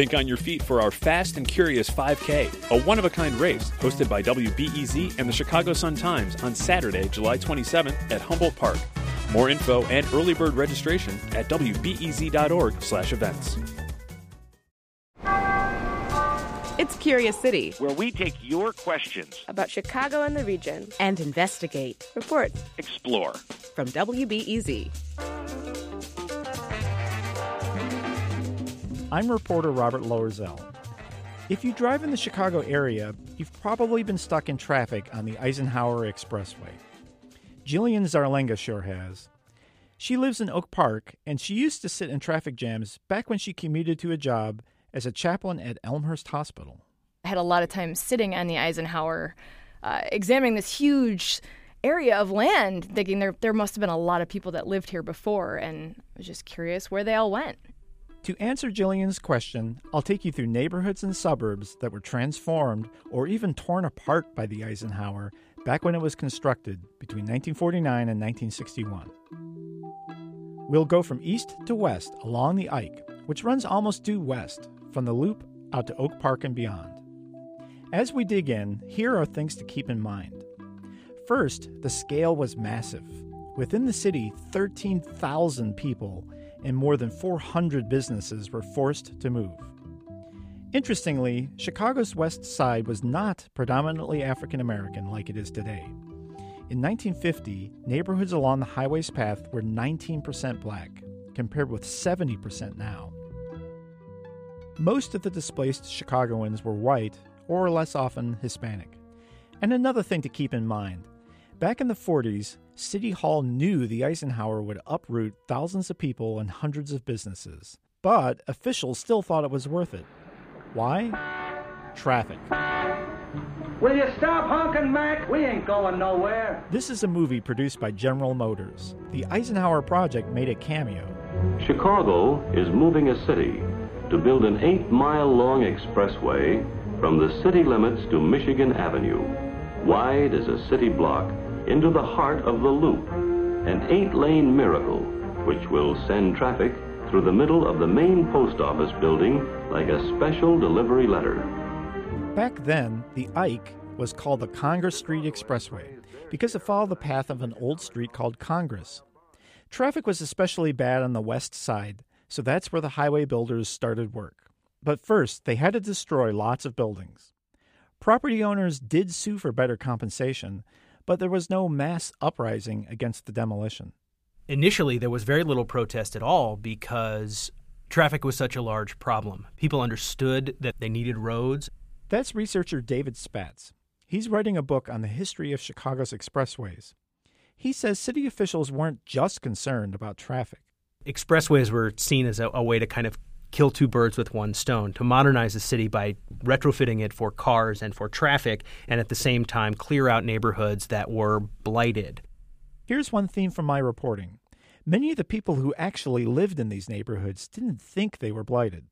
Think on your feet for our Fast and Curious 5K, a one of a kind race hosted by WBEZ and the Chicago Sun Times on Saturday, July 27th at Humboldt Park. More info and early bird registration at wbez.org/events. It's Curious City, where we take your questions about Chicago and the region and investigate, report, explore. From WBEZ. I'm reporter Robert Loerzel. If you drive in the Chicago area, you've probably been stuck in traffic on the Eisenhower Expressway. Jillian Zarlenga sure has. She lives in Oak Park, and she used to sit in traffic jams back when she commuted to a job as a chaplain at Elmhurst Hospital. I had a lot of time sitting on the Eisenhower, uh, examining this huge area of land, thinking there there must have been a lot of people that lived here before, and I was just curious where they all went. To answer Jillian's question, I'll take you through neighborhoods and suburbs that were transformed or even torn apart by the Eisenhower back when it was constructed between 1949 and 1961. We'll go from east to west along the Ike, which runs almost due west, from the Loop out to Oak Park and beyond. As we dig in, here are things to keep in mind. First, the scale was massive. Within the city, 13,000 people and more than 400 businesses were forced to move. Interestingly, Chicago's west side was not predominantly African American like it is today. In 1950, neighborhoods along the highway's path were 19% black, compared with 70% now. Most of the displaced Chicagoans were white, or less often Hispanic. And another thing to keep in mind back in the 40s, City Hall knew the Eisenhower would uproot thousands of people and hundreds of businesses. But officials still thought it was worth it. Why? Traffic. Will you stop honking, Mac? We ain't going nowhere. This is a movie produced by General Motors. The Eisenhower Project made a cameo. Chicago is moving a city to build an eight mile long expressway from the city limits to Michigan Avenue, wide as a city block, into the heart of the loop, an eight lane miracle which will send traffic through the middle of the main post office building like a special delivery letter. Back then, the Ike was called the Congress Street Expressway because it followed the path of an old street called Congress. Traffic was especially bad on the west side, so that's where the highway builders started work. But first, they had to destroy lots of buildings. Property owners did sue for better compensation, but there was no mass uprising against the demolition. Initially, there was very little protest at all because traffic was such a large problem. People understood that they needed roads. That's researcher David Spatz. He's writing a book on the history of Chicago's expressways. He says city officials weren't just concerned about traffic expressways were seen as a, a, way to kind of kill two birds with one stone to modernize the city by retrofitting it for cars and for traffic and at the same time clear out neighborhoods that were blighted. Here's one theme from my reporting. Many of the people who actually lived in these neighborhoods didn't think they were blighted.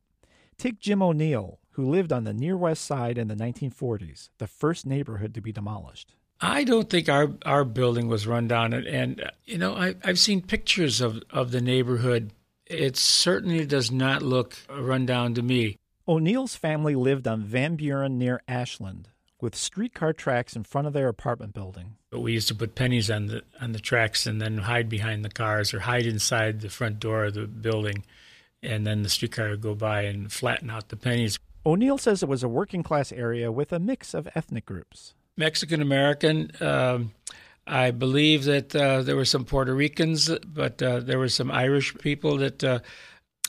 Take Jim O'Neill, who lived on the near west side in the 1940s, the first neighborhood to be demolished. I don't think our our building was run down, and, and you know I, I've seen pictures of of the neighborhood. It certainly does not look run down to me. O'Neill's family lived on Van Buren near Ashland, with streetcar tracks in front of their apartment building. But We used to put pennies on the on the tracks and then hide behind the cars or hide inside the front door of the building, and then the streetcar would go by and flatten out the pennies. O'Neill says it was a working class area with a mix of ethnic groups. Mexican American. Um, I believe that uh, there were some Puerto Ricans, but uh, there were some Irish people that uh,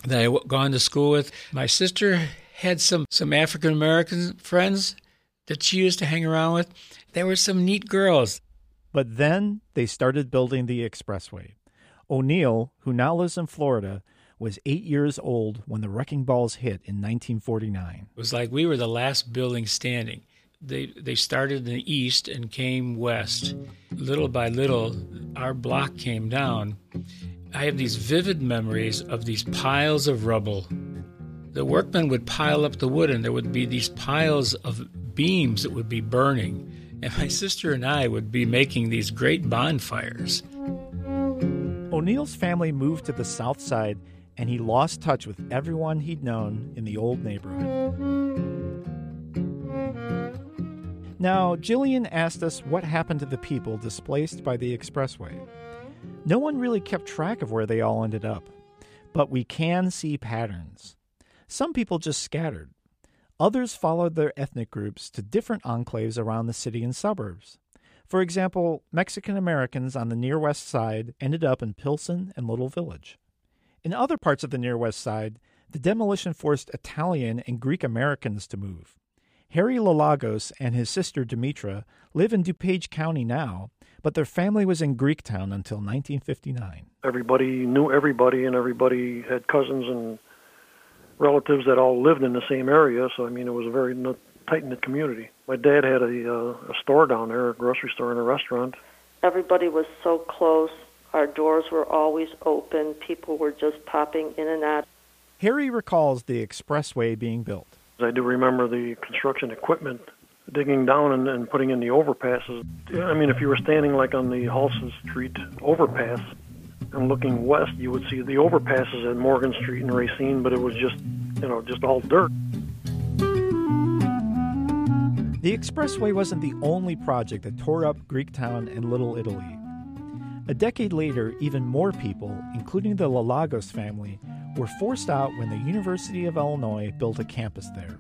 that I w- gone to school with. My sister had some some African American friends that she used to hang around with. There were some neat girls. But then they started building the expressway. O'Neill, who now lives in Florida, was eight years old when the wrecking balls hit in 1949. It was like we were the last building standing they they started in the east and came west. Little by little, our block came down. I have these vivid memories of these piles of rubble. The workmen would pile up the wood, and there would be these piles of beams that would be burning. And my sister and I would be making these great bonfires. O'Neill's family moved to the south side and he lost touch with everyone he'd known in the old neighborhood. Now, Jillian asked us what happened to the people displaced by the expressway. No one really kept track of where they all ended up, but we can see patterns. Some people just scattered. Others followed their ethnic groups to different enclaves around the city and suburbs. For example, Mexican Americans on the near west side ended up in Pilsen and Little Village. In other parts of the near west side, the demolition forced Italian and Greek Americans to move. Harry Lalagos and his sister Demetra live in DuPage County now, but their family was in Greektown until 1959. Everybody knew everybody, and everybody had cousins and relatives that all lived in the same area. So I mean, it was a very tight knit community. My dad had a, uh, a store down there, a grocery store and a restaurant. Everybody was so close. Our doors were always open. People were just popping in and out. Harry recalls the expressway being built. I do remember the construction equipment digging down and, and putting in the overpasses. I mean, if you were standing like on the Halsted Street overpass and looking west, you would see the overpasses at Morgan Street and Racine, but it was just, you know, just all dirt. The expressway wasn't the only project that tore up Greektown and Little Italy. A decade later, even more people, including the Lalagos family, were forced out when the University of Illinois built a campus there.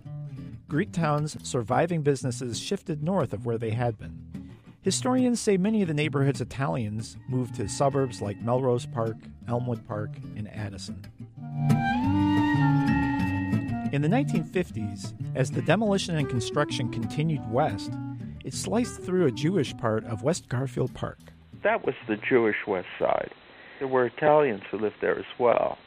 Greektown's surviving businesses shifted north of where they had been. Historians say many of the neighborhood's Italians moved to suburbs like Melrose Park, Elmwood Park, and Addison. In the 1950s, as the demolition and construction continued west, it sliced through a Jewish part of West Garfield Park. That was the Jewish West Side. There were Italians who lived there as well.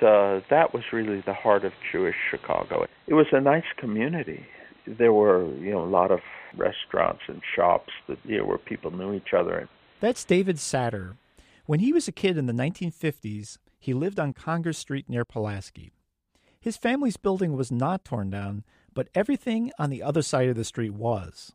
So that was really the heart of Jewish Chicago. It was a nice community. There were, you know, a lot of restaurants and shops that you know, where people knew each other. That's David Satter. When he was a kid in the 1950s, he lived on Congress Street near Pulaski. His family's building was not torn down, but everything on the other side of the street was.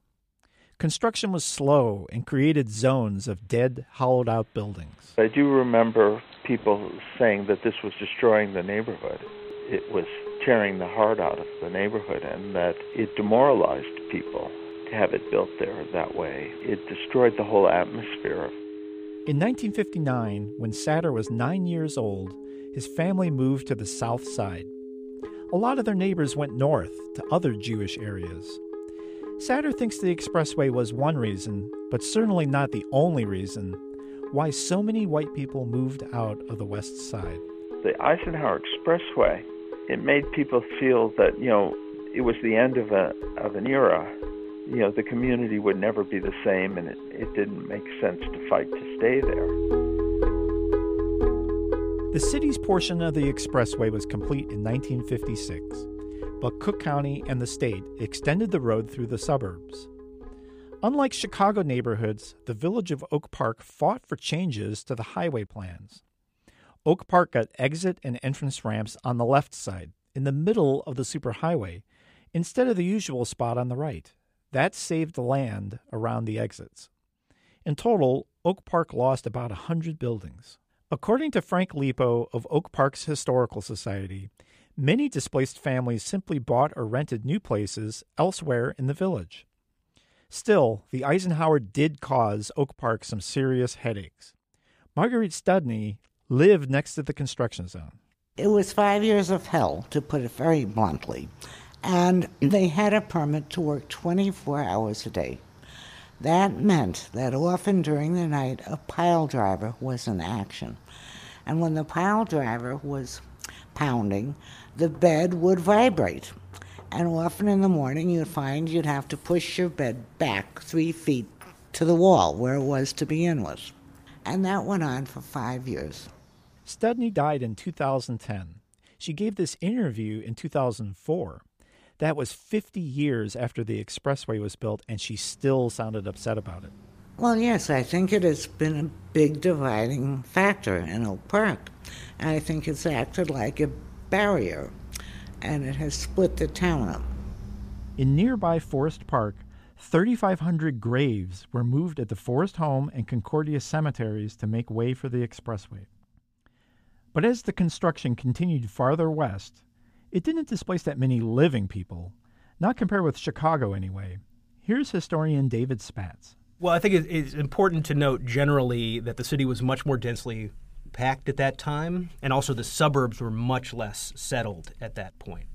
Construction was slow and created zones of dead, hollowed out buildings. I do remember people saying that this was destroying the neighborhood. It was tearing the heart out of the neighborhood and that it demoralized people to have it built there that way. It destroyed the whole atmosphere. In 1959, when Satter was nine years old, his family moved to the south side a lot of their neighbors went north to other Jewish areas. Satter thinks the expressway was one reason, but certainly not the only reason, why so many white people moved out of the west side. The Eisenhower Expressway, it made people feel that, you know, it was the end of a of an era. You know, the community would never be the same and it, it didn't make sense to fight to stay there. The city's portion of the expressway was complete in 1956, but Cook County and the state extended the road through the suburbs. Unlike Chicago neighborhoods, the village of Oak Park fought for changes to the highway plans. Oak Park got exit and entrance ramps on the left side, in the middle of the superhighway, instead of the usual spot on the right. That saved land around the exits. In total, Oak Park lost about a 100 buildings. According to Frank Lipo of Oak Park's Historical Society, many displaced families simply bought or rented new places elsewhere in the village. Still, the Eisenhower did cause Oak Park some serious headaches. Marguerite Studney lived next to the construction zone. It was five years of hell, to put it very bluntly, and they had a permit to work 24 hours a day. That meant that often during the night a pile driver was in action. And when the pile driver was pounding, the bed would vibrate. And often in the morning, you'd find you'd have to push your bed back three feet to the wall where it was to begin with. And that went on for five years. Studney died in 2010. She gave this interview in 2004. That was 50 years after the expressway was built, and she still sounded upset about it. Well, yes, I think it has been a big dividing factor in Oak Park. And I think it's acted like a barrier, and it has split the town up. In nearby Forest Park, 3,500 graves were moved at the Forest Home and Concordia cemeteries to make way for the expressway. But as the construction continued farther west, it didn't displace that many living people, not compared with Chicago anyway. Here's historian David Spatz. Well, I think it's important to note generally that the city was much more densely packed at that time, and also the suburbs were much less settled at that point.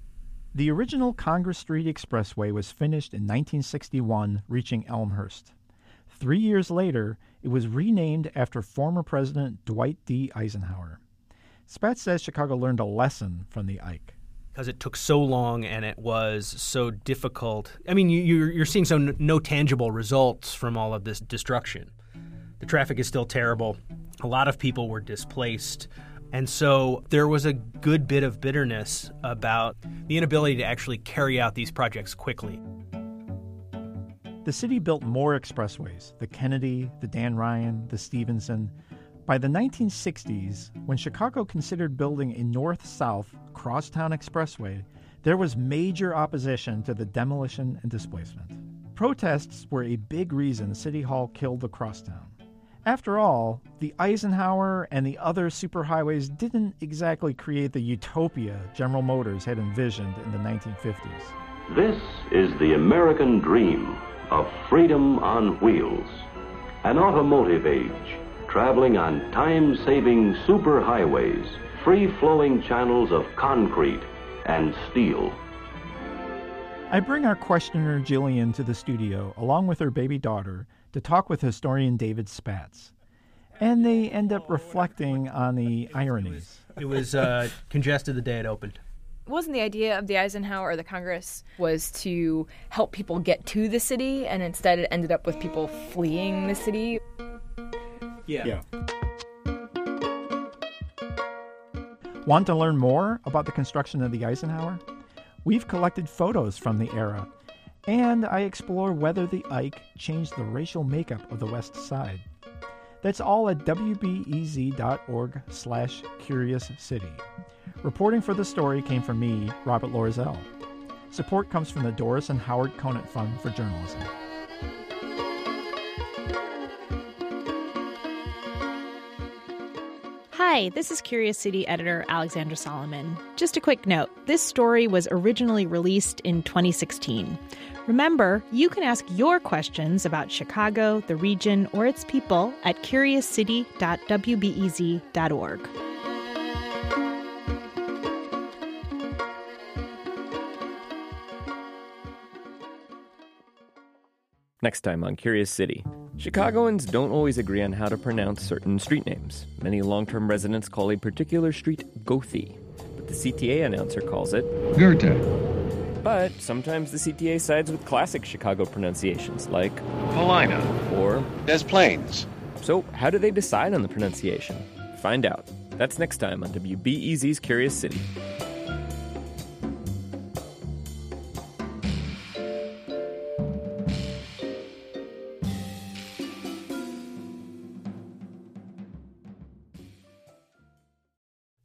The original Congress Street Expressway was finished in 1961, reaching Elmhurst. Three years later, it was renamed after former President Dwight D. Eisenhower. Spatz says Chicago learned a lesson from the Ike because it took so long and it was so difficult. I mean, you, are you're seeing so no tangible results from all of this destruction. The traffic is still terrible. A lot of people were displaced. And so there was a good bit of bitterness about the inability to actually carry out these projects quickly. The city built more expressways the Kennedy, the Dan Ryan, the Stevenson. By the 1960s, when Chicago considered building a north south crosstown expressway, there was major opposition to the demolition and displacement. Protests were a big reason City Hall killed the crosstown. After all, the Eisenhower and the other superhighways didn't exactly create the utopia General Motors had envisioned in the 1950s. This is the American dream of freedom on wheels, an automotive age traveling on time-saving superhighways, free-flowing channels of concrete and steel. I bring our questioner Jillian to the studio along with her baby daughter to talk with historian David Spatz. And they end up reflecting on the ironies. It was uh, congested the day it opened wasn't the idea of the Eisenhower or the Congress was to help people get to the city, and instead it ended up with people fleeing the city. Yeah. yeah. Want to learn more about the construction of the Eisenhower? We've collected photos from the era, and I explore whether the Ike changed the racial makeup of the West Side. That's all at wbez.org slash curious city. Reporting for the story came from me, Robert Loerzel. Support comes from the Doris and Howard Conant Fund for Journalism. Hi, this is Curious City editor Alexandra Solomon. Just a quick note this story was originally released in 2016. Remember, you can ask your questions about Chicago, the region, or its people at curiouscity.wbez.org. Next time on Curious City. Chicagoans don't always agree on how to pronounce certain street names. Many long term residents call a particular street Goethe, but the CTA announcer calls it Goethe. But sometimes the CTA sides with classic Chicago pronunciations like Paulina or Des Plaines. So, how do they decide on the pronunciation? Find out. That's next time on WBEZ's Curious City.